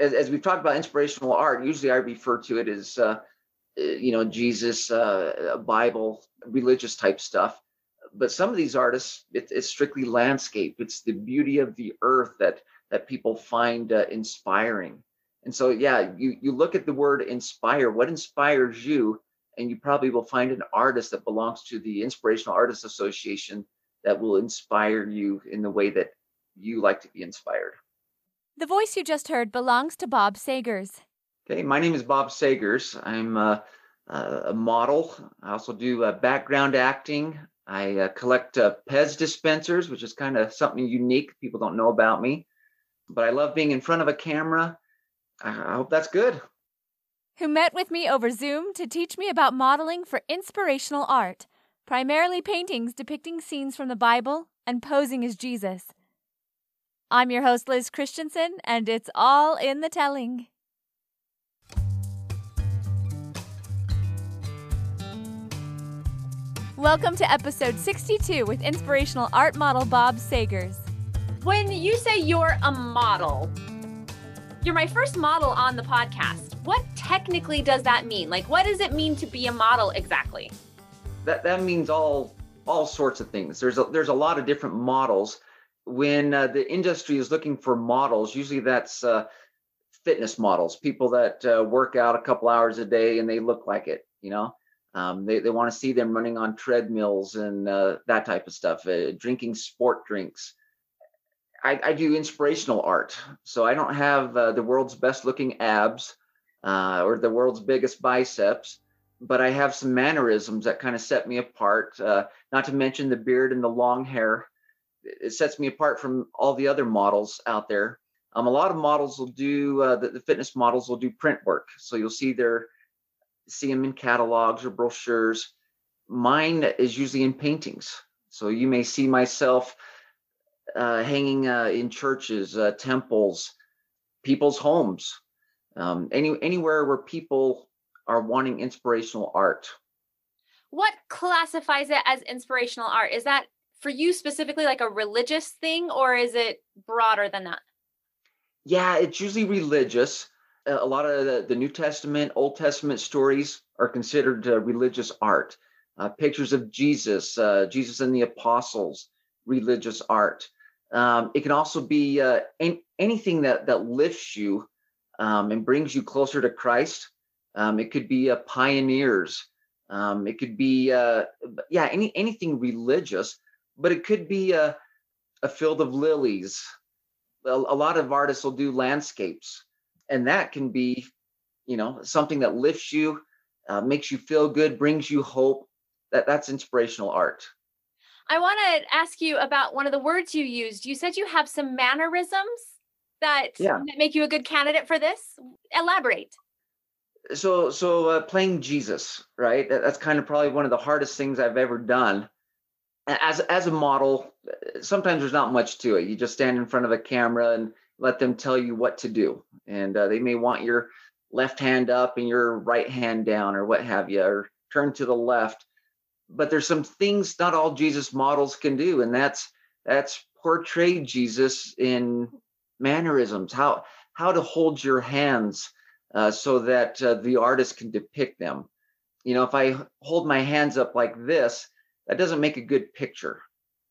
as, as we've talked about inspirational art, usually I refer to it as, uh, uh you know, Jesus, uh, Bible, religious type stuff. But some of these artists, it, it's strictly landscape. It's the beauty of the earth that that people find uh, inspiring. And so, yeah, you you look at the word inspire. What inspires you? And you probably will find an artist that belongs to the Inspirational Artists Association that will inspire you in the way that you like to be inspired. The voice you just heard belongs to Bob Sagers. Okay, my name is Bob Sagers. I'm uh, a model. I also do uh, background acting. I uh, collect uh, Pez dispensers, which is kind of something unique people don't know about me. But I love being in front of a camera. I hope that's good. Who met with me over Zoom to teach me about modeling for inspirational art, primarily paintings depicting scenes from the Bible and posing as Jesus. I'm your host, Liz Christensen, and it's all in the telling. Welcome to episode 62 with inspirational art model Bob Sagers. When you say you're a model, you're my first model on the podcast. What technically does that mean? Like, what does it mean to be a model exactly? That that means all all sorts of things. There's a, there's a lot of different models when uh, the industry is looking for models, usually that's uh, fitness models, people that uh, work out a couple hours a day and they look like it, you know. Um, they they want to see them running on treadmills and uh, that type of stuff, uh, drinking sport drinks. I, I, do inspirational art, so I don't have uh, the world's best looking abs or the world's biggest biceps, but I have some mannerisms that kind of set me apart. not to mention the beard and the long hair it sets me apart from all the other models out there. Um, a lot of models will do uh, the, the, fitness models will do print work, so you'll see their see them in catalogs or brochures. Mine is usually in paintings, so you may see myself uh, hanging uh, in churches, uh, temples, people's homes, um, any anywhere where people are wanting inspirational art. What classifies it as inspirational art? Is that for you specifically like a religious thing or is it broader than that? Yeah, it's usually religious. A lot of the, the New Testament, Old Testament stories are considered uh, religious art. Uh, pictures of Jesus, uh, Jesus and the apostles, religious art. Um, it can also be uh, any, anything that that lifts you um, and brings you closer to Christ. Um, it could be uh, pioneers. Um, it could be uh, yeah, any anything religious but it could be a, a field of lilies. A, a lot of artists will do landscapes, and that can be, you know, something that lifts you, uh, makes you feel good, brings you hope. That that's inspirational art. I want to ask you about one of the words you used. You said you have some mannerisms that yeah. make you a good candidate for this. Elaborate. So, so uh, playing Jesus, right? That's kind of probably one of the hardest things I've ever done as as a model, sometimes there's not much to it. You just stand in front of a camera and let them tell you what to do, and uh, they may want your left hand up and your right hand down, or what have you, or turn to the left. But there's some things not all Jesus models can do, and that's that's portray Jesus in mannerisms, how how to hold your hands uh, so that uh, the artist can depict them. You know, if I hold my hands up like this, that doesn't make a good picture.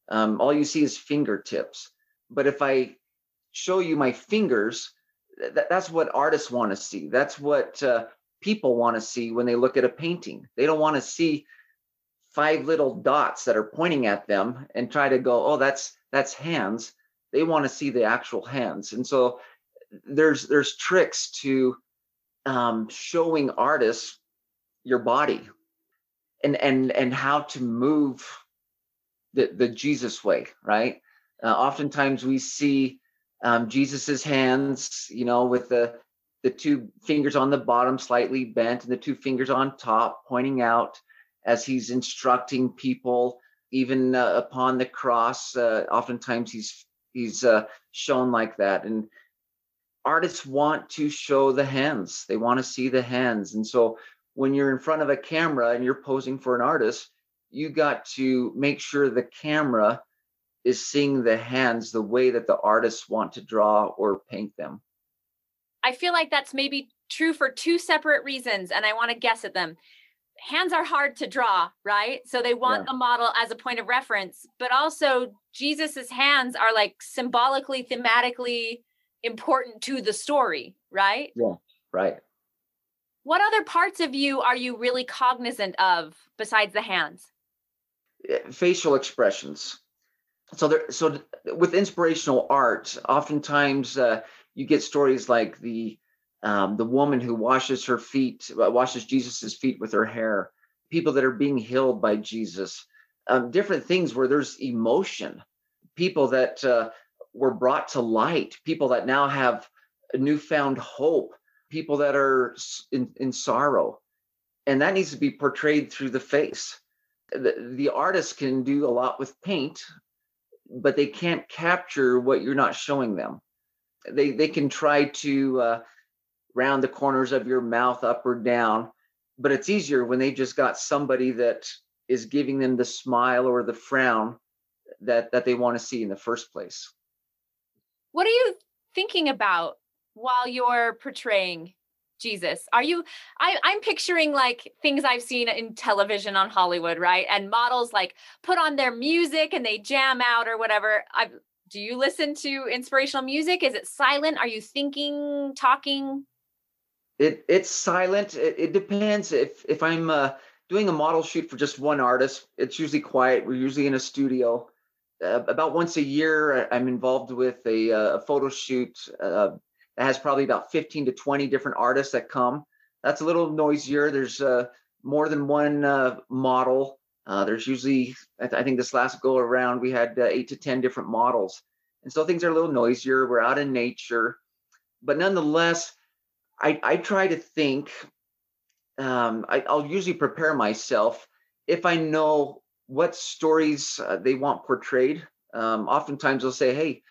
Um, all you see is fingertips. But if I show you my fingers, th- that's what artists want to see. That's what uh, people want to see when they look at a painting. They don't want to see five little dots that are pointing at them and try to go, oh, that's that's hands. They want to see the actual hands. And so there's there's tricks to um, showing artists your body and and and how to move the the Jesus way, right? Uh, oftentimes we see um, Jesus's hands, you know, with the the two fingers on the bottom slightly bent and the two fingers on top pointing out as he's instructing people even uh, upon the cross uh, oftentimes he's he's uh, shown like that. And artists want to show the hands. They want to see the hands. And so when you're in front of a camera and you're posing for an artist, you got to make sure the camera is seeing the hands the way that the artists want to draw or paint them. I feel like that's maybe true for two separate reasons, and I want to guess at them. Hands are hard to draw, right? So they want yeah. a model as a point of reference, but also Jesus's hands are like symbolically, thematically important to the story, right? Yeah, right. What other parts of you are you really cognizant of besides the hands? Eh, facial expressions. So there, so with inspirational art, oftentimes uh, you get stories like the um, the woman who washes her feet, uh, washes Jesus's feet with her hair. People that are being healed by Jesus. Um, different things where there's emotion. People that uh, were brought to light. People that now have a newfound hope. People that are in, in sorrow, and that needs to be portrayed through the face. The, the artist can do a lot with paint, but they can't capture what you're not showing them. They they can try to uh, round the corners of your mouth up or down but it's easier when they just got somebody that is giving them the smile or the frown that that they want to see in the first place. What are you thinking about while you're portraying jesus are you I, i'm picturing like things i've seen in television on hollywood right and models like put on their music and they jam out or whatever i've do you listen to inspirational music? Is it silent? Are you thinking, talking? It it's silent. It, it depends. If if I'm uh, doing a model shoot for just one artist, it's usually quiet. We're usually in a studio. Uh, about once a year, I'm involved with a, uh, a photo shoot uh, that has probably about 15 to 20 different artists that come. That's a little noisier. There's uh, more than one uh, model uh, there's usually, I, th- I, think this last go around, we had uh, eight to 10 different models. And so things are a little noisier. We're out in nature. But nonetheless, I, I try to think, um, I, will usually prepare myself if I know what stories uh, they want portrayed. Um, oftentimes they'll say, Hey,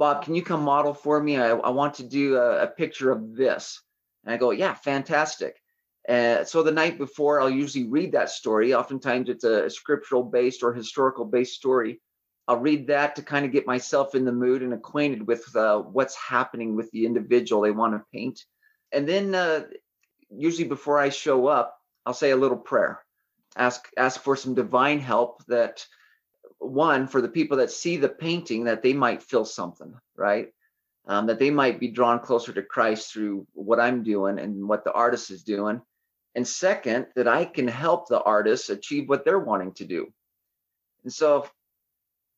Bob, can you come model for me? I, I want to do a, a picture of this. And I go, Yeah, fantastic. Uh, so the night before, I'll usually read that story. Oftentimes, it's a scriptural based or historical based story. I'll read that to kind of get myself in the mood and acquainted with uh, what's happening with the individual they want to paint. And then, uh, usually before I show up, I'll say a little prayer, ask ask for some divine help. That one for the people that see the painting, that they might feel something, right? Um, that they might be drawn closer to Christ through what I'm doing and what the artist is doing. And second that i can help the artists achieve what they're wanting to do. And so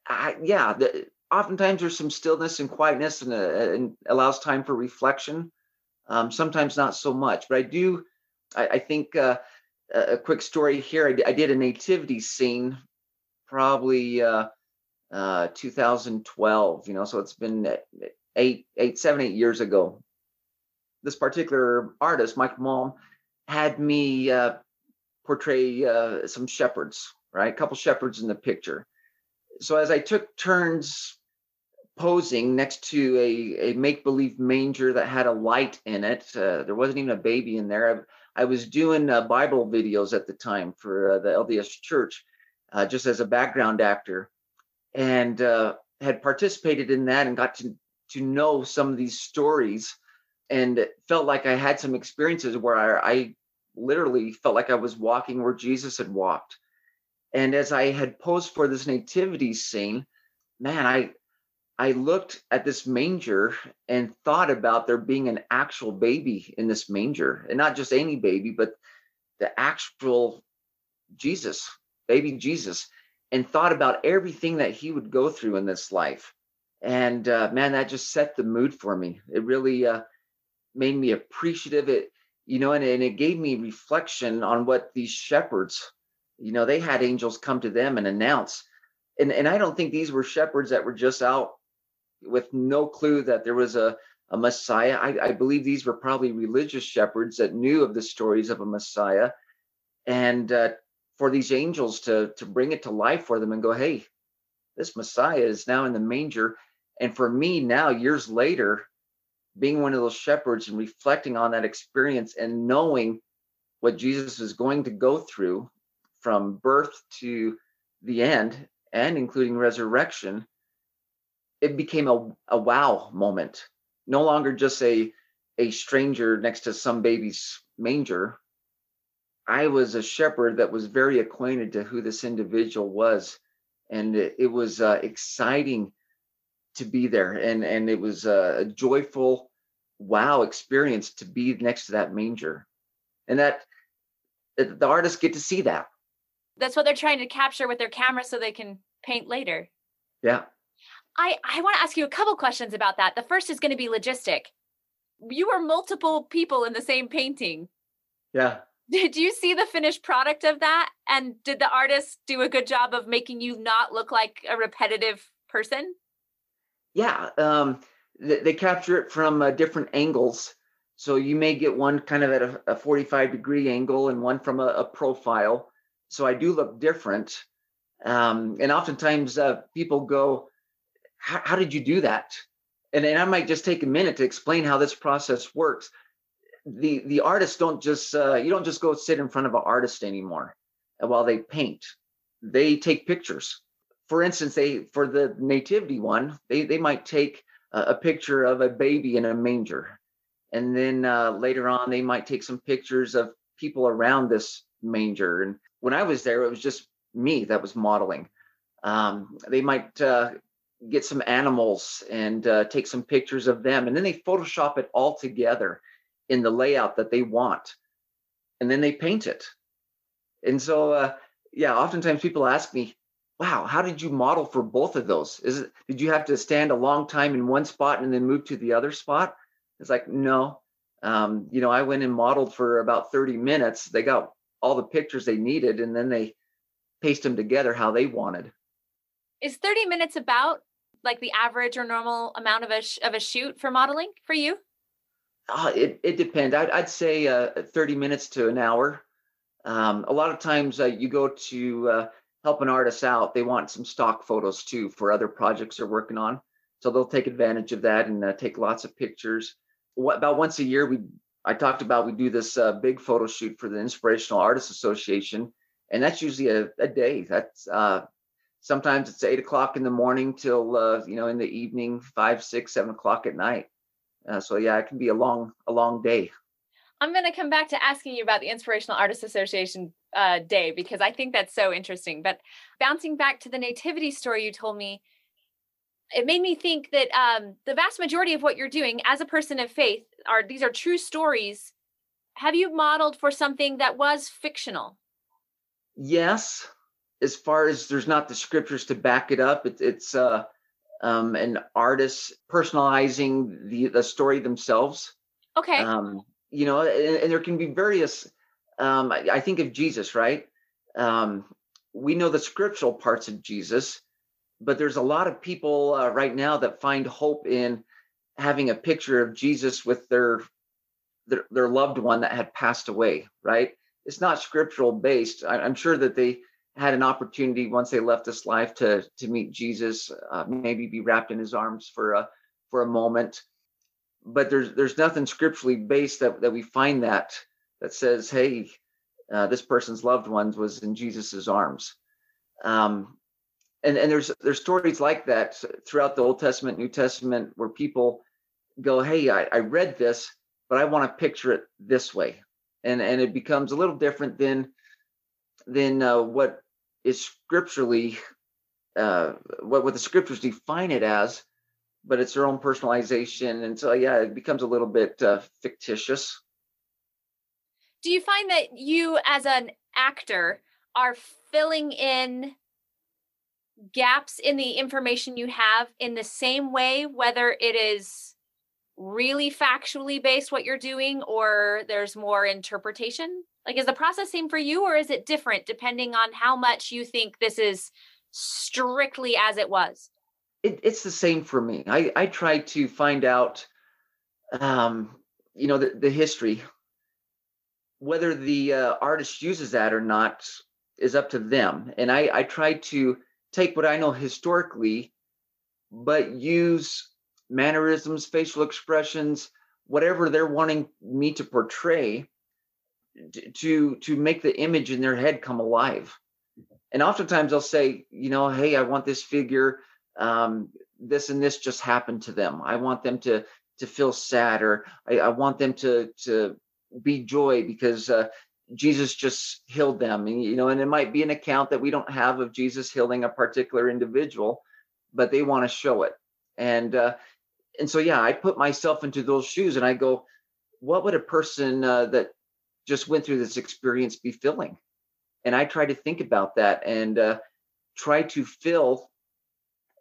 I, yeah the, oftentimes there's some stillness and quietness and, uh, and allows time for reflection. Um, sometimes not so much but i do i, I think uh, a quick story here. I, I, did a nativity scene probably uh, uh, 2012 you know so it's been eight eight seven eight years ago this particular artist mike malm had me uh, portray uh, some shepherds, right? A couple shepherds in the picture. So as I took turns posing next to a, a make believe manger that had a light in it, uh, there wasn't even a baby in there. I, I was doing uh, Bible videos at the time for uh, the LDS Church, uh, just as a background actor, and had participated in that and got to to know some of these stories. And felt like I had some experiences where I, I, literally felt like I was walking where Jesus had walked. And as I had posed for this nativity scene, man, I I looked at this manger and thought about there being an actual baby in this manger, and not just any baby, but the actual Jesus, baby Jesus, and thought about everything that he would go through in this life. And uh, man, that just set the mood for me. It really uh, made me appreciative. It, you know, and, and it gave me reflection on what these shepherds, you know, they had angels come to them and announce. And, and I don't think these were shepherds that were just out with no clue that there was a, a Messiah. I, I believe these were probably religious shepherds that knew of the stories of a Messiah. And uh, for these angels to, to bring it to life for them and go, hey, this Messiah is now in the manger. And for me now, years later, being one of those shepherds and reflecting on that experience and knowing what Jesus is going to go through from birth to the end and including resurrection, it became a, a wow moment. No longer just a a stranger next to some baby's manger. I was a shepherd that was very acquainted to who this individual was, and it, it was uh, exciting to be there, and and it was a joyful, wow experience to be next to that manger, and that the artists get to see that. That's what they're trying to capture with their camera, so they can paint later. Yeah. I, I want to ask you a couple questions about that. The first is going to be logistic. You were multiple people in the same painting. Yeah. Did you see the finished product of that? And did the artist do a good job of making you not look like a repetitive person? Yeah. Um, they, they capture it from uh, different angles. So you may get one kind of at a, a 45 degree angle and one from a, a profile. So I do look different. Um, and oftentimes uh, people go, how did you do that? And then I might just take a minute to explain how this process works. The the artists don't just uh, you don't just go sit in front of an artist anymore while they paint. They take pictures. For instance, they for the nativity one, they they might take a, picture of a baby in a manger, and then uh, later on they might take some pictures of people around this manger. And when I was there, it was just me that was modeling. Um, they might uh, get some animals and uh, take some pictures of them, and then they Photoshop it all together in the layout that they want, and then they paint it. And so, uh, yeah, oftentimes people ask me, "Wow, how did you model for both of those? Is it did you have to stand a long time in one spot and then move to the other spot?" It's like, no. Um, you know, I went and modeled for about 30 minutes. They got all the pictures they needed, and then they paste them together how they wanted. Is 30 minutes about like the average or normal amount of a sh- of a shoot for modeling for you? Uh, it it depends. I'd I'd say uh, 30 minutes to an hour. Um, a lot of times uh, you go to uh, help an artist out, they want some stock photos too for other projects they're working on. So they'll take advantage of that and uh, take lots of pictures. What, about once a year, we I talked about we do this big photo shoot for the Inspirational Artists Association, and that's usually a, a day. That's sometimes it's eight o'clock in the morning till you know in the evening five six seven o'clock at night uh, so yeah it can be a long a long day. I'm going to come back to asking you about the inspirational artists association uh, day because i think that's so interesting. But bouncing back to the nativity story you told me it made me think that um, the vast majority of what you're doing as a person of faith are these are true stories. Have you modeled for something that was fictional? Yes as far as there's not the scriptures to back it up, it, it's uh, um, an artist personalizing the the story themselves. Okay. Um, you know, and, and, there can be various. Um, I, I, think of Jesus, right? Um, we know the scriptural parts of Jesus, but there's a lot of people uh, right now that find hope in having a picture of Jesus with their, their their loved one that had passed away. Right? It's not scriptural based. I, I'm sure that they had an opportunity once they left this life to to meet Jesus, uh, maybe be wrapped in His arms for a for a moment. But there's there's nothing scripturally based that that we find that that says, hey, uh, this person's loved ones was in Jesus's arms. Um, and and there's there's stories like that throughout the Old Testament, New Testament, where people go, hey, I, I read this, but I want to picture it this way, and and it becomes a little different than than uh, what is scripturally uh, what what the scriptures define it as, but it's their own personalization, and so yeah, it becomes a little bit uh, fictitious. Do you find that you, as an actor, are filling in gaps in the information you have in the same way, whether it is really factually based what you're doing or there's more interpretation? Like, is the process same for you, or is it different depending on how much you think this is strictly as it was? It, it's the same for me. I, I try to find out, um, you know, the, the history. Whether the uh, artist uses that or not is up to them. And I, I try to take what I know historically, but use mannerisms, facial expressions, whatever they're wanting me to portray to to make the image in their head come alive and oftentimes they'll say you know hey i want this figure um, this and this just happened to them i want them to to feel sad or I, I want them to to be joy because uh, Jesus just healed them. And, you know, and it might be an account that we don't have of Jesus healing a particular individual, but they want to show it. And uh, and so yeah, I put myself into those shoes and I go, what would a person uh, that just went through this experience be feeling? And I try to think about that and uh, try to feel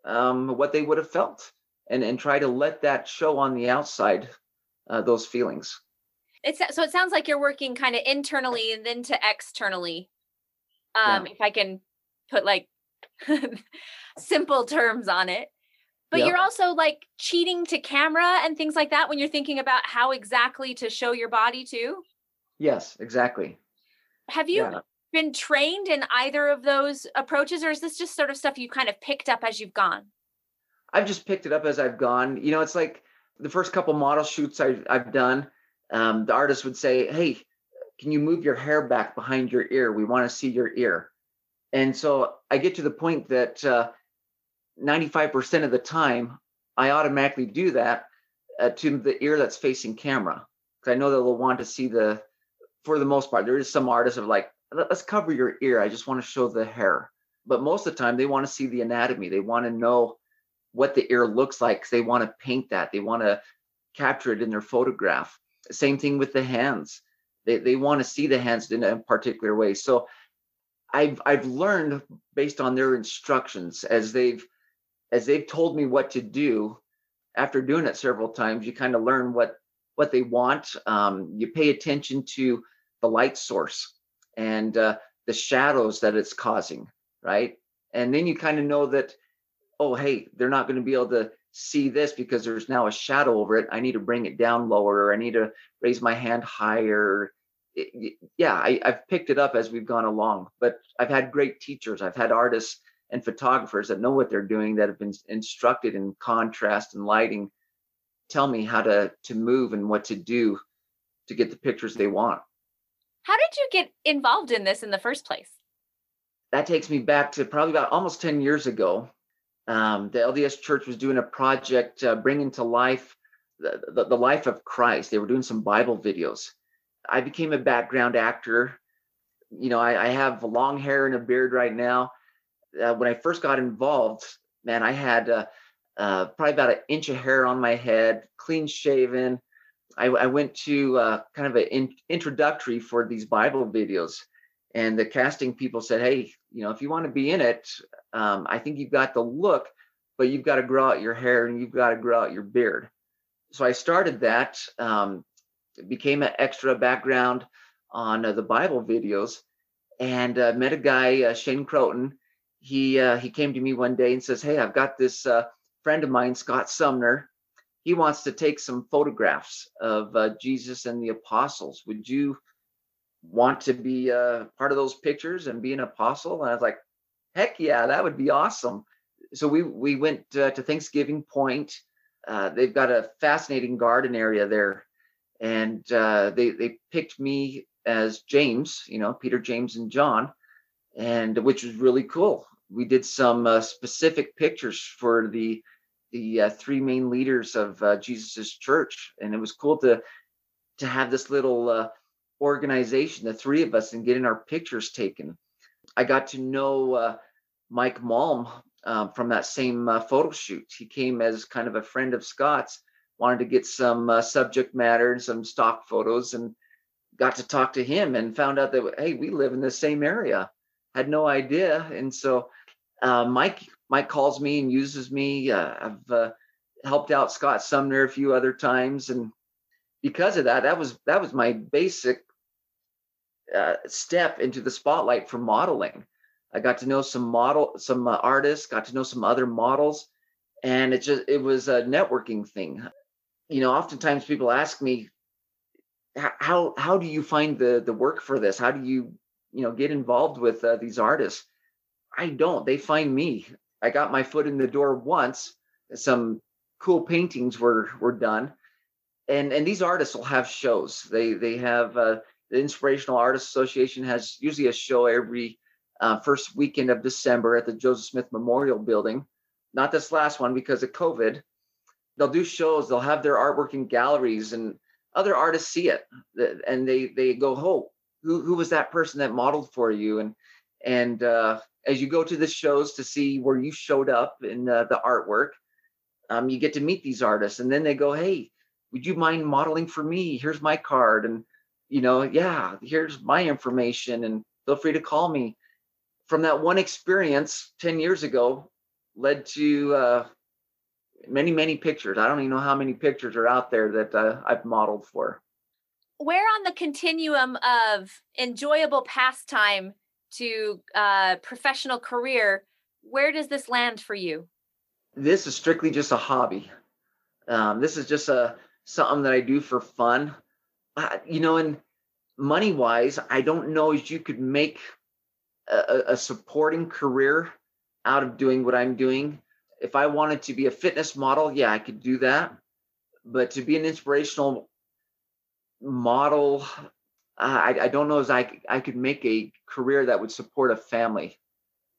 um, what they would have felt and and try to let that show on the outside uh, those feelings it's so it sounds like you're working kind of internally and then to externally um yeah. if i can put like simple terms on it but yep. you're also like cheating to camera and things like that when you're thinking about how exactly to show your body too yes exactly have you yeah. been trained in either of those approaches or is this just sort of stuff you kind of picked up as you've gone i've just picked it up as i've gone you know it's like the first couple model shoots I've, I've done um, the artist would say, Hey, can you move your hair back behind your ear? We want to see your ear. And so I get to the point that uh, 95% of the time, I automatically do that uh, to the ear that's facing camera. Because I know they'll want to see the, for the most part, there is some artists of like, let's cover your ear. I just want to show the hair. But most of the time, they want to see the anatomy. They want to know what the ear looks like. They want to paint that. They want to capture it in their photograph. Same thing with the hands. They they want to see the hands in a particular way. So I've I've learned based on their instructions as they've as they've told me what to do. After doing it several times, you kind of learn what what they want. Um, you pay attention to the light source and uh, the shadows that it's causing, right? And then you kind of know that, oh, hey, they're not going to be able to see this because there's now a shadow over it. I need to bring it down lower, or I need to raise my hand higher. It, yeah, I, I've picked it up as we've gone along, but I've had great teachers. I've had artists and photographers that know what they're doing, that have been instructed in contrast and lighting, tell me how to to move and what to do to get the pictures they want. How did you get involved in this in the first place? That takes me back to probably about almost 10 years ago um, the LDS Church was doing a project uh, bringing to life the, the, the, life of Christ. They were doing some Bible videos. I became a background actor. You know, I, I have long hair and a beard right now. Uh, when I first got involved, man, I had uh, uh probably about an inch of hair on my head, clean shaven. I, I went to uh, kind of an in, introductory for these Bible videos and the casting people said hey you know if you want to be in it um, i think you've got the look but you've got to grow out your hair and you've got to grow out your beard. So i started that um, became an extra background on uh, the bible videos and uh, met a guy uh, shane croton. He uh, he came to me one day and says hey i've got this uh, friend of mine scott sumner he wants to take some photographs of uh, jesus and the apostles would you want to be a part of those pictures and be an apostle? And I was like, heck yeah, that would be awesome. So we we went uh, to Thanksgiving Point. Uh, they've got a fascinating garden area there, and uh, they they picked me as James, you know, Peter, James, and John, and which was really cool. We did some uh, specific pictures for the the uh, three main leaders of uh, Jesus's church, and it was cool to to have this little organization, the three of us, and getting our pictures taken. I got to know uh, Mike Malm um, from that same uh, photo shoot. He came as kind of a friend of Scott's, wanted to get some uh, subject matter and some stock photos, and got to talk to him and found out that hey, we live in the same area. Had no idea, and so uh, Mike Mike calls me and uses me. Uh, I've uh, helped out Scott Sumner a few other times, and because of that, that was that was my basic uh, step into the spotlight for modeling. I got to know some model, some uh, artists, got to know some other models, and it just it was a networking thing. You know, oftentimes people ask me, how how do you find the the work for this? How do you you know get involved with uh, these artists? I don't. They find me. I got my foot in the door once. Some cool paintings were were done, and and these artists will have shows. They they have uh, the Inspirational Artists Association has usually a show every uh, first weekend of December at the Joseph Smith Memorial Building. Not this last one because of COVID. they'll do shows, they'll have their artwork in galleries, and other artists see it, and they they go, "Oh, who who was that person that modeled for you?" And and uh, as you go to the shows to see where you showed up in uh, the artwork, um, you get to meet these artists, and then they go, "Hey, would you mind modeling for me? Here's my card, and you know, yeah, here's my information, and feel free to call me." From that one experience ten years ago, led to uh, many many pictures. I don't even know how many pictures are out there that uh, I've modeled for. Where on the continuum of enjoyable pastime to uh, professional career, where does this land for you? This is strictly just a hobby. Um, this is just a something that I do for fun. Uh, you know, and money wise, I don't know if you could make a, a supporting career out of doing what I'm doing. If I wanted to be a fitness model, yeah, I could do that. But to be an inspirational model, I, I don't know as I, I could make a career that would support a family.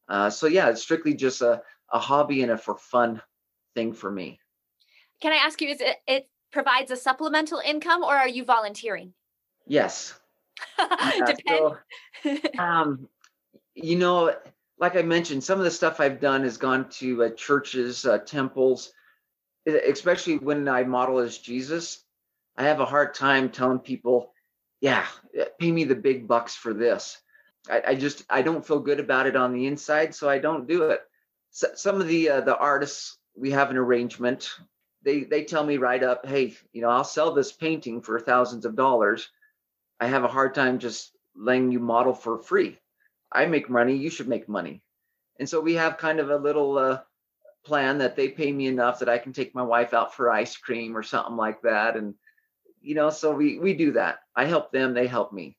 Uh, so yeah, it's strictly just a, a hobby and a for fun thing for me. Can I ask you, is it, it provides a supplemental income or are you volunteering? Yes. yeah, so, um, you know, like I mentioned, some of the stuff I've done has gone to uh, churches, uh, temples, especially when I model as Jesus. I have a hard time telling people, yeah, uh, pay me the big bucks for this. I, I just I don't feel good about it on the inside, so I don't do it. So, some of the uh, the artists we have an arrangement. They they tell me right up, hey, you know, I'll sell this painting for thousands of dollars. I have a hard time just letting you model for free. I make money, you should make money. And so we have kind of a little uh, plan that they pay me enough that I can take my wife out for ice cream or something like that. And you know, so we we do that. I help them, they help me.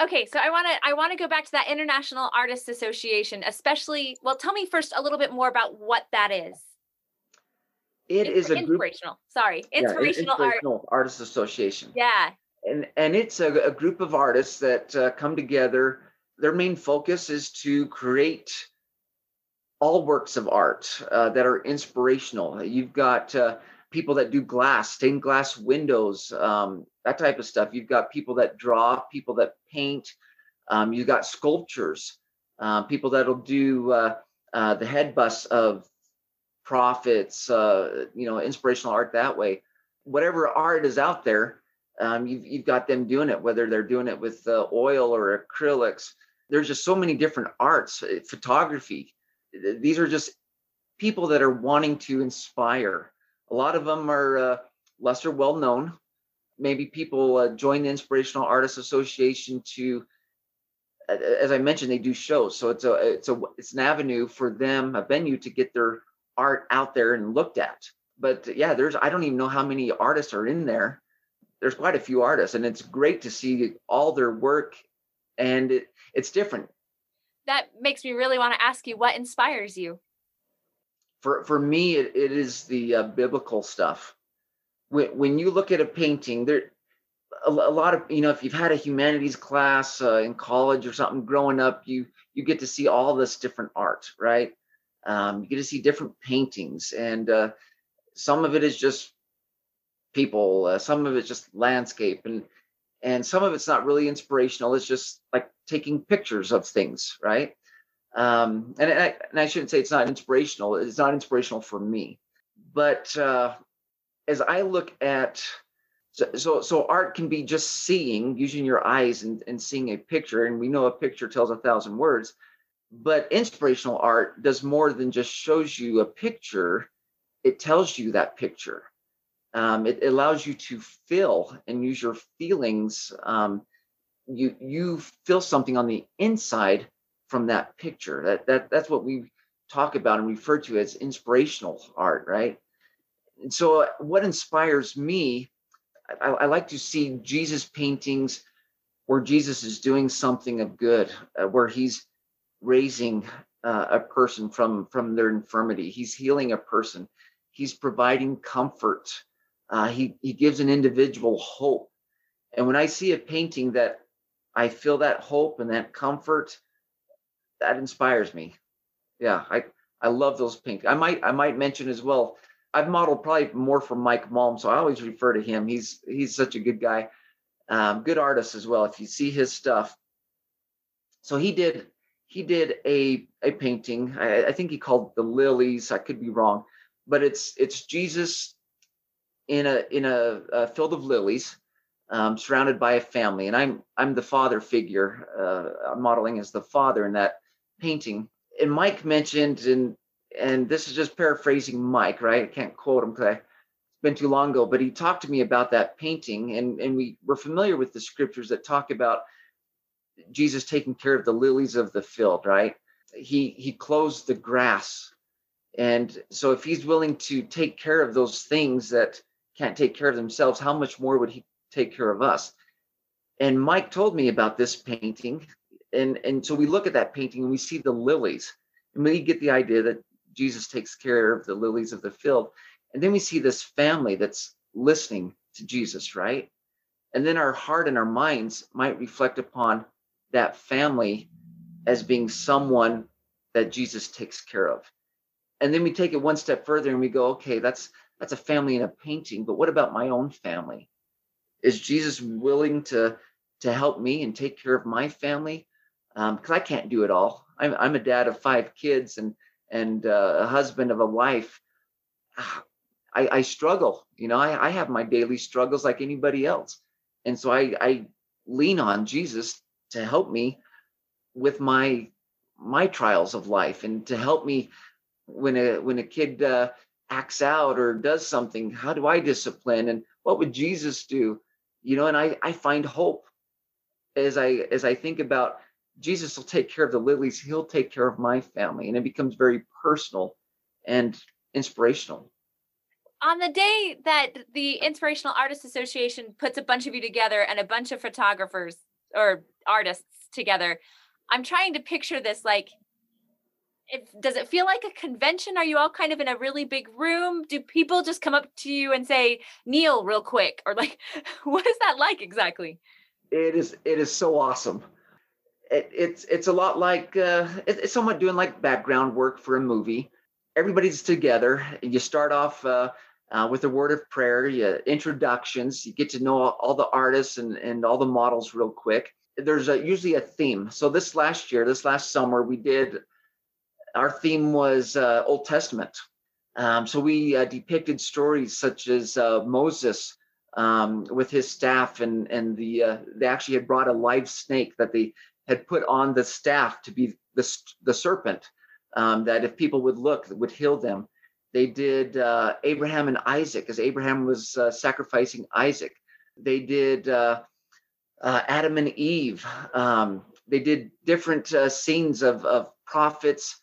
Okay, so I want to I want to go back to that International Artists Association, especially. Well, tell me first a little bit more about what that is. It is a inspirational. Group, sorry, inspirational, yeah, inspirational art. Artists Association. Yeah, and and it's a, a group of artists that uh, come together their main focus is to create all works of art uh, that are inspirational. You've got uh, people that do glass, stained glass windows, um, that type of stuff. You've got people that draw, people that paint. Um, you've got sculptures, uh, people that'll do uh, uh, the head busts of prophets, uh, you know, inspirational art that way. Whatever art is out there, um, you've, you've got them doing it, whether they're doing it with oil or acrylics there's just so many different arts, uh, photography. These are just people that are wanting to inspire. A lot of them are uh, lesser well known. Maybe people uh, join the Inspirational Artists Association to, as I mentioned, they do shows. So it's a it's a it's an avenue for them, a venue to get their art out there and looked at. But yeah, there's I don't even know how many artists are in there. There's quite a few artists, and it's great to see all their work and it, it's different. That makes me really want to ask you what inspires you. For for me, it, it is the uh, biblical stuff. When when you look at a painting, there a, a, lot of you know if you've had a humanities class uh, in college or something growing up, you you get to see all this different art, right? Um, you get to see different paintings, and uh, some of it is just people, uh, some of it's just landscape, and and some of it's not really inspirational it's just like taking pictures of things right um, and, I, and I shouldn't say it's not inspirational it's not inspirational for me but uh, as i look at so, so, so art can be just seeing using your eyes and, and seeing a picture and we know a picture tells a thousand words but inspirational art does more than just shows you a picture it tells you that picture um, it, allows you to feel and use your feelings. Um, you you feel something on the inside from that picture. That that that's what we talk about and refer to as inspirational art, right? And so, uh, what inspires me, I, I like to see Jesus paintings where Jesus is doing something of good, uh, where he's raising uh, a person from from their infirmity. He's healing a person. He's providing comfort uh, he he gives an individual hope. And when I see a painting that I feel that hope and that comfort, that inspires me. Yeah, I I love those pink. I might I might mention as well. I've modeled probably more for Mike Malm, so I always refer to him. He's he's such a good guy, um, good artist as well. If you see his stuff, so he did he did a a painting. I, I think he called the lilies. I could be wrong, but it's it's Jesus in a in a, a field of lilies, um, surrounded by a family, and I'm I'm the father figure. Uh, I'm modeling as the father in that painting. And Mike mentioned, and and this is just paraphrasing Mike, right? I can't quote him because it's been too long ago, but he talked to me about that painting, and and we were familiar with the scriptures that talk about Jesus taking care of the lilies of the field, right? He he clothes the grass. And so if he's willing to take care of those things that can't take care of themselves, how much more would he take care of us? And Mike told me about this painting. And and so we look at that painting and we see the lilies. And we get the idea that Jesus takes care of the lilies of the field. And then we see this family that's listening to Jesus, right? And then our heart and our minds might reflect upon that family as being someone that Jesus takes care of. And then we take it one step further and we go, okay, that's that's a family in a painting, but what about my own family? Is Jesus willing to to help me and take care of my family? Because um, I can't do it all. I'm I'm a dad of five kids and and uh, a husband of a wife. I, I struggle, you know. I, I have my daily struggles like anybody else, and so I I lean on Jesus to help me with my my trials of life and to help me when a when a kid uh, acts out or does something how do i discipline and what would jesus do you know and i i find hope as i as i think about jesus will take care of the lilies he'll take care of my family and it becomes very personal and inspirational on the day that the inspirational artists association puts a bunch of you together and a bunch of photographers or artists together. I'm trying to picture this like if, does it feel like a convention? Are you all kind of in a really big room? Do people just come up to you and say, kneel real quick? Or like, what is that like exactly? It is, it is so awesome. It, it's, it's a lot like, uh, it, it's somewhat doing like background work for a movie. Everybody's together. You start off, uh, uh, with a word of prayer, you, introductions, you get to know all, the artists and, and all the models real quick there's a, usually a theme. So this last year, this last summer, we did our theme was uh, Old Testament. Um, so we uh, depicted stories such as uh, Moses um, with his staff, and and the uh, they actually had brought a live snake that they had put on the staff to be the the serpent um, that if people would look would heal them. They did uh, Abraham and Isaac as Abraham was uh, sacrificing Isaac. They did uh, Adam and Eve. Um, they did different uh, scenes of, of prophets,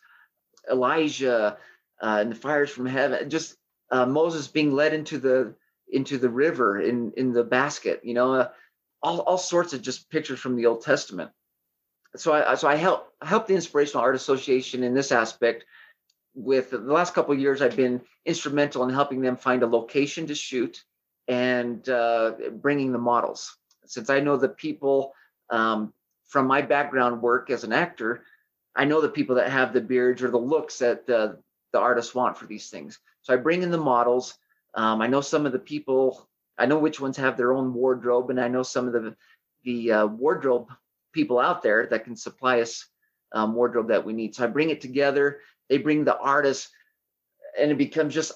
Elijah, uh, and the fires from heaven. Just uh, Moses being led into the into the river in in the basket. You know, uh, all all sorts of just pictures from the Old Testament. So I so I help help the Inspirational Art Association in this aspect. With the last couple of years, I've been instrumental in helping them find a location to shoot and uh, bringing the models since I know the people um, from my background work as an actor, I know the people that have the beards or the looks that the, the artists want for these things. So I bring in the models. Um, I know some of the people. I know which ones have their own wardrobe, and I know some of the the uh, wardrobe people out there that can supply us um, wardrobe that we need. So I bring it together. They bring the artists, and it becomes just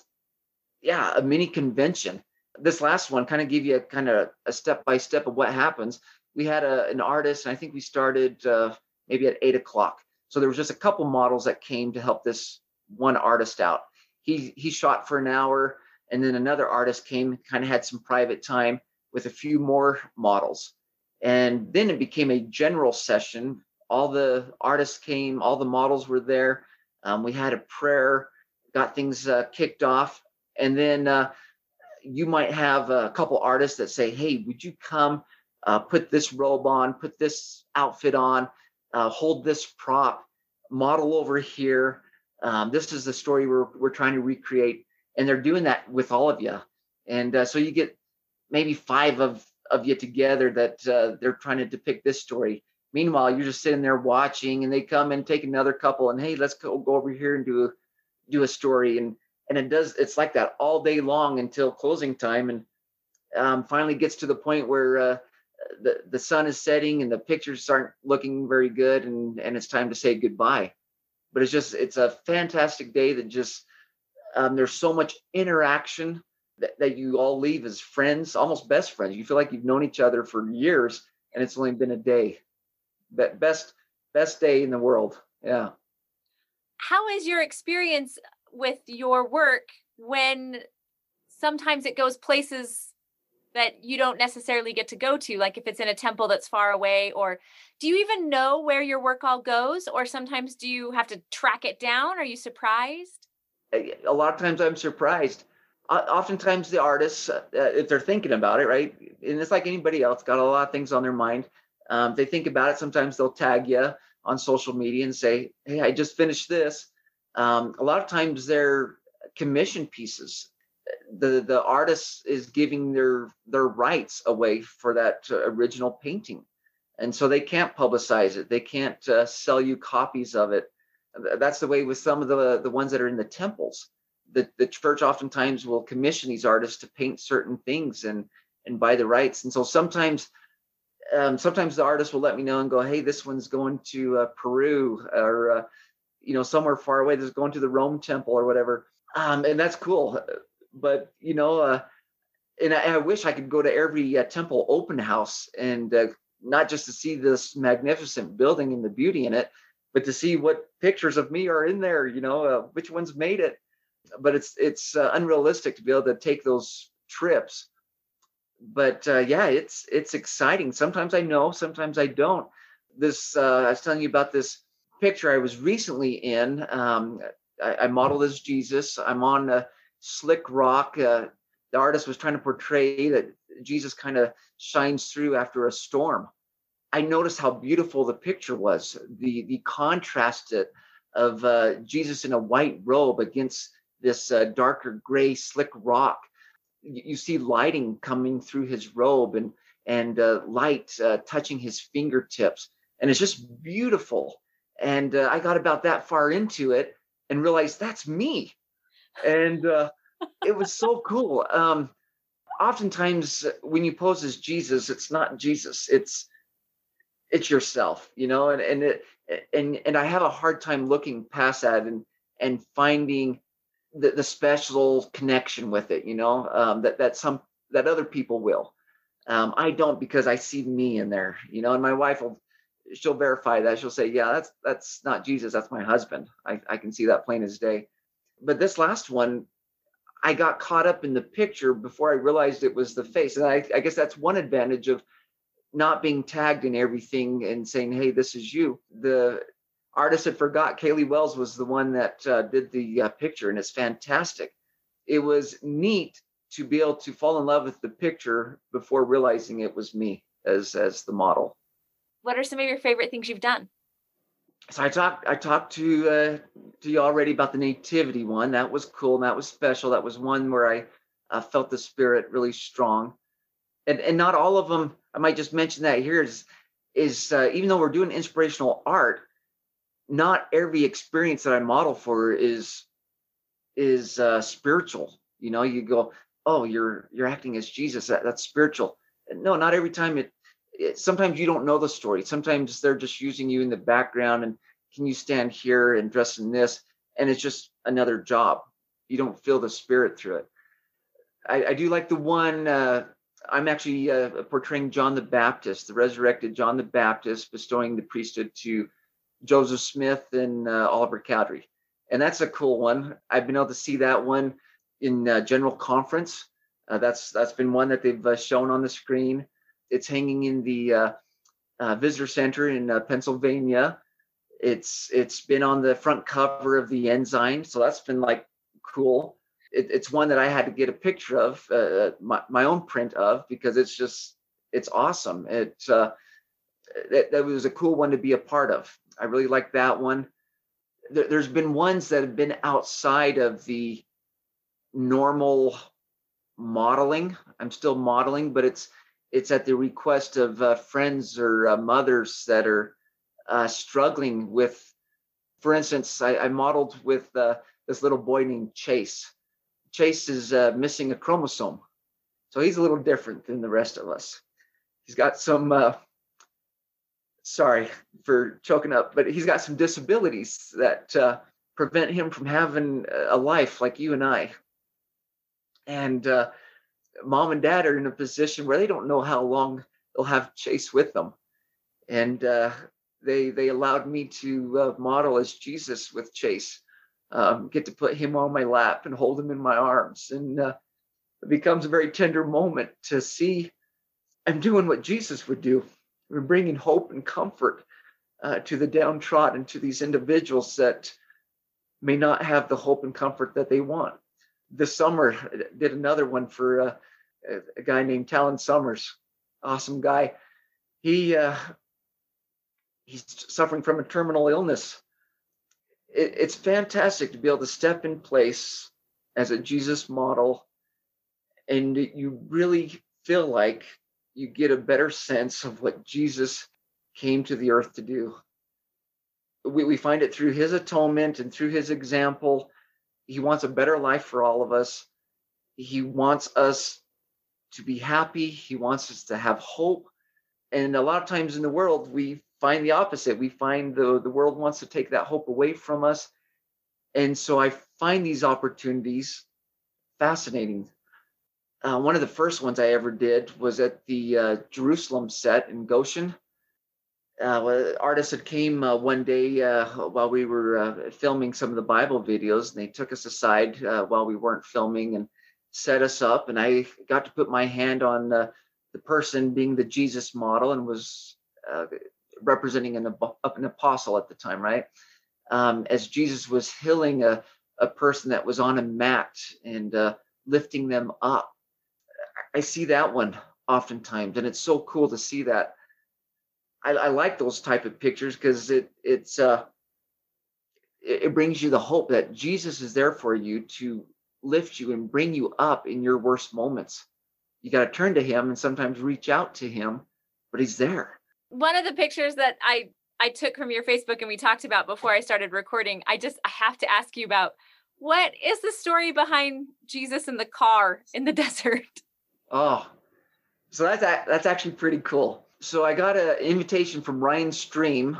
yeah a mini convention this last one kind of give you a kind of a step by step of what happens. We had a, an artist, and I think we started uh, maybe at eight o'clock. So there was just a couple models that came to help this one artist out. He he shot for an hour, and then another artist came, kind of had some private time with a few more models, and then it became a general session. All the artists came, all the models were there. Um, we had a prayer, got things uh, kicked off, and then uh, you might have a couple artists that say, "Hey, would you come uh, put this robe on, put this outfit on, uh, hold this prop, model over here. Um, this is the story we're we're trying to recreate." And they're doing that with all of you, and uh, so you get maybe five of of you together that uh, they're trying to depict this story. Meanwhile, you're just sitting there watching, and they come and take another couple, and hey, let's go go over here and do a, do a story and and it does it's like that all day long until closing time and um, finally gets to the point where uh, the the sun is setting and the pictures aren't looking very good and and it's time to say goodbye but it's just it's a fantastic day that just um, there's so much interaction that, that you all leave as friends almost best friends. You feel like you've known each other for years and it's only been a day. That best best day in the world. Yeah. How is your experience with your work when sometimes it goes places that you don't necessarily get to go to like if it's in a temple that's far away or do you even know where your work all goes or sometimes do you have to track it down? Are you surprised? A lot of times i'm surprised oftentimes the artists uh, if they're thinking about it right and it's like anybody else got a lot of things on their mind um, they think about it sometimes they'll tag you on social media and say hey i just finished this. Um, a lot of times they're commission pieces. The the artist is giving their their rights away for that uh, original painting. And so they can't publicize it. They can't uh, sell you copies of it. That's the way with some of the the ones that are in the temples the the church oftentimes will commission these artists to paint certain things and and buy the rights and so sometimes um, sometimes the artist will let me know and go hey this one's going to uh, peru or uh, you know somewhere far away that's going to the rome temple or whatever um, and that's cool but you know, uh, and I, I, wish I could go to every uh, temple open house and uh, not just to see this magnificent building and the beauty in it, but to see what pictures of me are in there. You know, uh, which ones made it. But it's it's uh, unrealistic to be able to take those trips. But uh, yeah, it's it's exciting. Sometimes I know, sometimes I don't. This uh, I was telling you about this picture I was recently in. Um, I, I modeled as Jesus. I'm on a slick rock. Uh, the artist was trying to portray that Jesus kind of shines through after a storm. I noticed how beautiful the picture was, the the contrast of uh, Jesus in a white robe against this uh, darker gray slick rock. You, see lighting coming through his robe and and uh, light uh, touching his fingertips, and it's just beautiful. And uh, I got about that far into it and realized that's me and uh, it was so cool. Um, oftentimes, when you pose as Jesus, it's not Jesus; it's it's yourself, you know. And and it and and I have a hard time looking past that and and finding the, the special connection with it, you know, um, that that some that other people will. Um, I don't because I see me in there, you know, and my wife will she'll verify that. She'll say, Yeah, that's that's not Jesus, that's my husband. I, I can see that plain as day but this last one, I got caught up in the picture before I realized it was the face. And I, I guess that's one advantage of not being tagged in everything and saying, hey, this is you. The artist had forgot Kaylee Wells was the one that uh, did the uh, picture, and it's fantastic. It was neat to be able to fall in love with the picture before realizing it was me as as the model. What are some of your favorite things you've done? so I talked I talked to uh, to you already about the nativity one. That was cool. And that was special. That was one where I uh, felt the spirit really strong. And and not all of them. I might just mention that here is is uh, even though we're doing inspirational art, not every experience that I model for is is uh, spiritual. You know, you go, oh, you're you're acting as Jesus. That, that's spiritual. No, not every time it it, sometimes you don't know the story. Sometimes they're just using you in the background and can you stand here and dress in this? And it's just another job. You don't feel the spirit through it. I, I do like the one. Uh, I'm actually uh, portraying John the Baptist, the resurrected John the Baptist, bestowing the priesthood to Joseph Smith and uh, Oliver Cowdery, and that's a cool one. I've been able to see that one in uh, general conference. Uh, that's that's been one that they've uh, shown on the screen. It's hanging in the uh, uh, visitor center in Pennsylvania. It's it's been on the front cover of the Ensign, so that's been like cool. It, it's one that I had to get a picture of, my my own print of, because it's just it's awesome. It uh, that, that was a cool one to be a part of. I really like that one. There, there's been ones that have been outside of the normal modeling. I'm still modeling, but it's it's at the request of uh, friends or uh, mothers that are uh, struggling with. For instance, I, I modeled with uh, this little boy named Chase, Chase is uh, missing a chromosome, so he's a little different than the rest of us. He's got some. Sorry for choking up, but he's got some disabilities that uh, prevent him from having a life like you and I. And uh, mom and dad are in a position where they don't know how long they'll have Chase with them, and uh, they they allowed me to uh, model as Jesus with Chase, um, get to put him on my lap and hold him in my arms, and uh, it becomes a very tender moment to see I'm doing what Jesus would do. We're bringing hope and comfort uh, to the downtrodden, to these individuals that may not have the hope and comfort that they want. This summer, I did another one for uh, a guy named Talon Summers, awesome guy. He uh, he's suffering from a terminal illness. It, it's fantastic to be able to step in place as a Jesus model, and you really feel like you get a better sense of what Jesus came to the earth to do. We, we find it through his atonement and through his example. He wants a better life for all of us. He wants us to be happy. He wants us to have hope. And a lot of times in the world, we find the opposite. We find the, the world wants to take that hope away from us. And so I find these opportunities fascinating. Uh, one of the first ones I ever did was at the uh, Jerusalem set in Goshen. Uh, artists had came uh, one day uh, while we were uh, filming some of the Bible videos, and they took us aside while we weren't filming and set us up. And I got to put my hand on the person being the Jesus model and was representing an, an apostle at the time, right? Um, as Jesus was healing a, a person that was on a mat and lifting them up. I see that one oftentimes, and it's so cool to see that I, I like those type of pictures because it it's uh it, it brings you the hope that Jesus is there for you to lift you and bring you up in your worst moments. You got to turn to him and sometimes reach out to him, but he's there. One of the pictures that I I took from your Facebook and we talked about before I started recording, I just I have to ask you about what is the story behind Jesus in the car in the desert? Oh, so that's that's actually pretty cool so I got an invitation from Ryan Stream.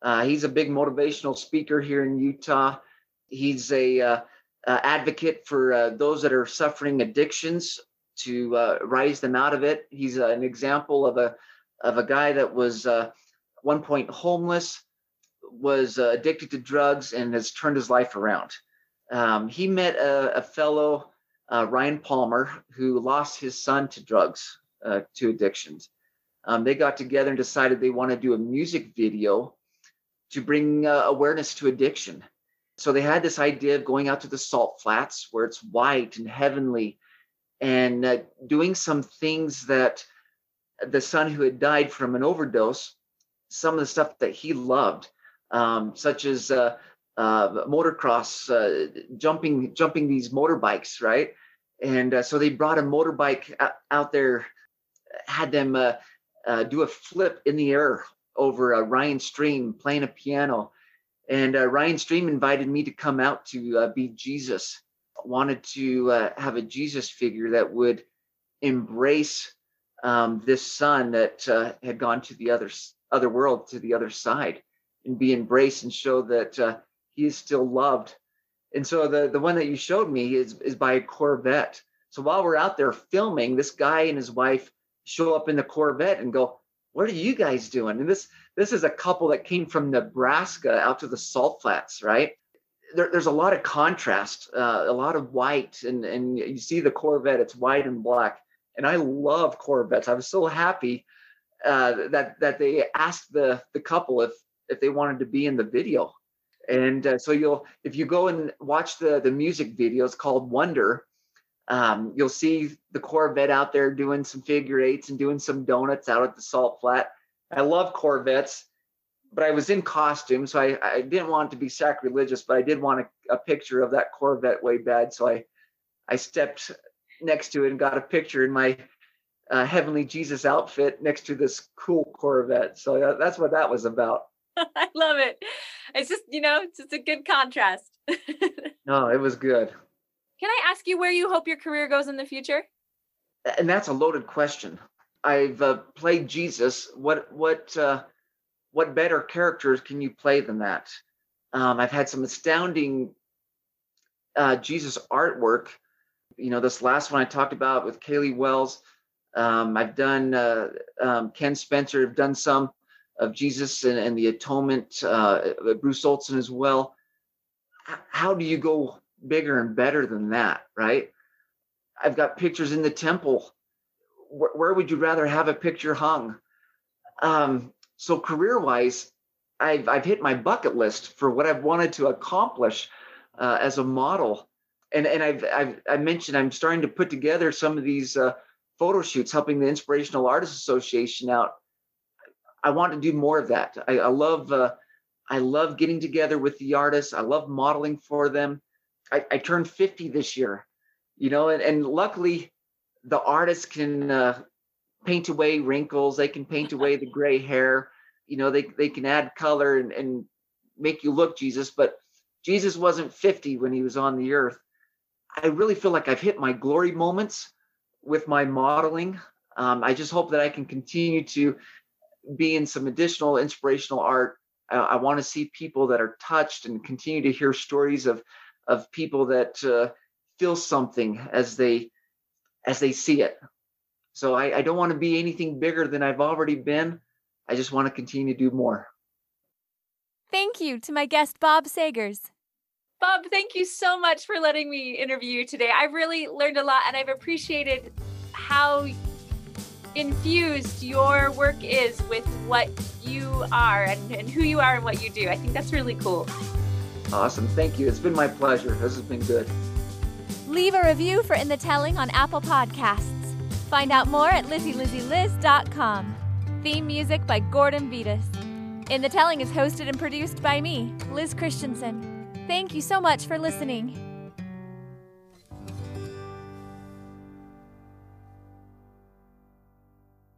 Uh, he's a big motivational speaker here in Utah. He's a uh, uh, advocate for uh, those that are suffering addictions to uh, rise them out of it. He's an example of a of a guy that was uh, one point homeless, was addicted to drugs, and has turned his life around. Um, he met a, a fellow, Ryan Palmer, who lost his son to drugs, to addictions um, they got together and decided they want to do a music video to bring uh, awareness to addiction. So they had this idea of going out to the salt flats where it's white and heavenly and uh, doing some things that the son who had died from an overdose, some of the stuff that he loved, um, such as uh, uh, motocross, uh, jumping, jumping these motorbikes, right? And uh, so they brought a motorbike out, there, had them uh, uh, do a flip in the air over uh, Ryan Stream playing a piano. And uh, Ryan Stream invited me to come out to uh, be Jesus. Wanted to uh, have a Jesus figure that would embrace um, this son that uh, had gone to the other other world, to the other side, and be embraced and show that he is still loved. And so the the one that you showed me is is by a Corvette. So while we're out there filming, this guy and his wife show up in the Corvette and go, "What are you guys doing?" And this this is a couple that came from Nebraska out to the salt flats, right? There, there's a lot of contrast, uh, a lot of white, and and you see the Corvette, it's white and black, and I love Corvettes. I was so happy uh, that that they asked the the couple if if they wanted to be in the video, and uh, so you'll if you go and watch the the music video, it's called Wonder um, you'll see the Corvette out there doing some figure eights and doing some donuts out at the salt flat. I love Corvettes, but I was in costume, so I, I didn't want to be sacrilegious, but I did want a, a picture of that Corvette way bad. So I, I stepped next to it and got a picture in my uh, Heavenly Jesus outfit next to this cool Corvette. So that's what that was about. I love it. It's just, you know, it's just a good contrast. no, it was good Can I ask you where you hope your career goes in the future? And that's a loaded question. I've uh, played Jesus. What what uh, what better characters can you play than that? Um, I've had some astounding uh, Jesus artwork. You know, this last one I talked about with Kaylee Wells. Um, I've done uh, um, Ken Spencer. I've done some of Jesus and, and the Atonement. Uh, Bruce Olson as well. How do you go bigger and better than that, right? I've got pictures in the temple. Where, where would you rather have a picture hung? Um, so career-wise, I've I've hit my bucket list for what I've wanted to accomplish uh, as a model, and and I've, I've I mentioned I'm starting to put together some of these uh, photo shoots, helping the Inspirational Artists Association out. I want to do more of that. I, I love uh, I love getting together with the artists. I love modeling for them. I, I turned 50 this year, you know, and, and luckily the artists can uh, paint away wrinkles. They can paint away the gray hair. You know, they, they can add color and, and make you look Jesus, but Jesus wasn't 50 when he was on the earth. I really feel like I've hit my glory moments with my modeling. Um, I just hope that I can continue to be in some additional inspirational art. I, I want to see people that are touched and continue to hear stories of of people that uh, feel something as they as they see it. So I, I don't want to be anything bigger than I've already been. I just want to continue to do more. Thank you to my guest Bob Sagers. Bob, thank you so much for letting me interview you today. I've really learned a lot and I've appreciated how infused your work is with what you are and, and who you are and what you do. I think that's really cool. Awesome. Thank you. It's been my pleasure. This has been good. Leave a review for In the Telling on Apple Podcasts. Find out more at lizzylizzyliz.com. Theme music by Gordon Vetus. In the Telling is hosted and produced by me, Liz Christensen. Thank you so much for listening.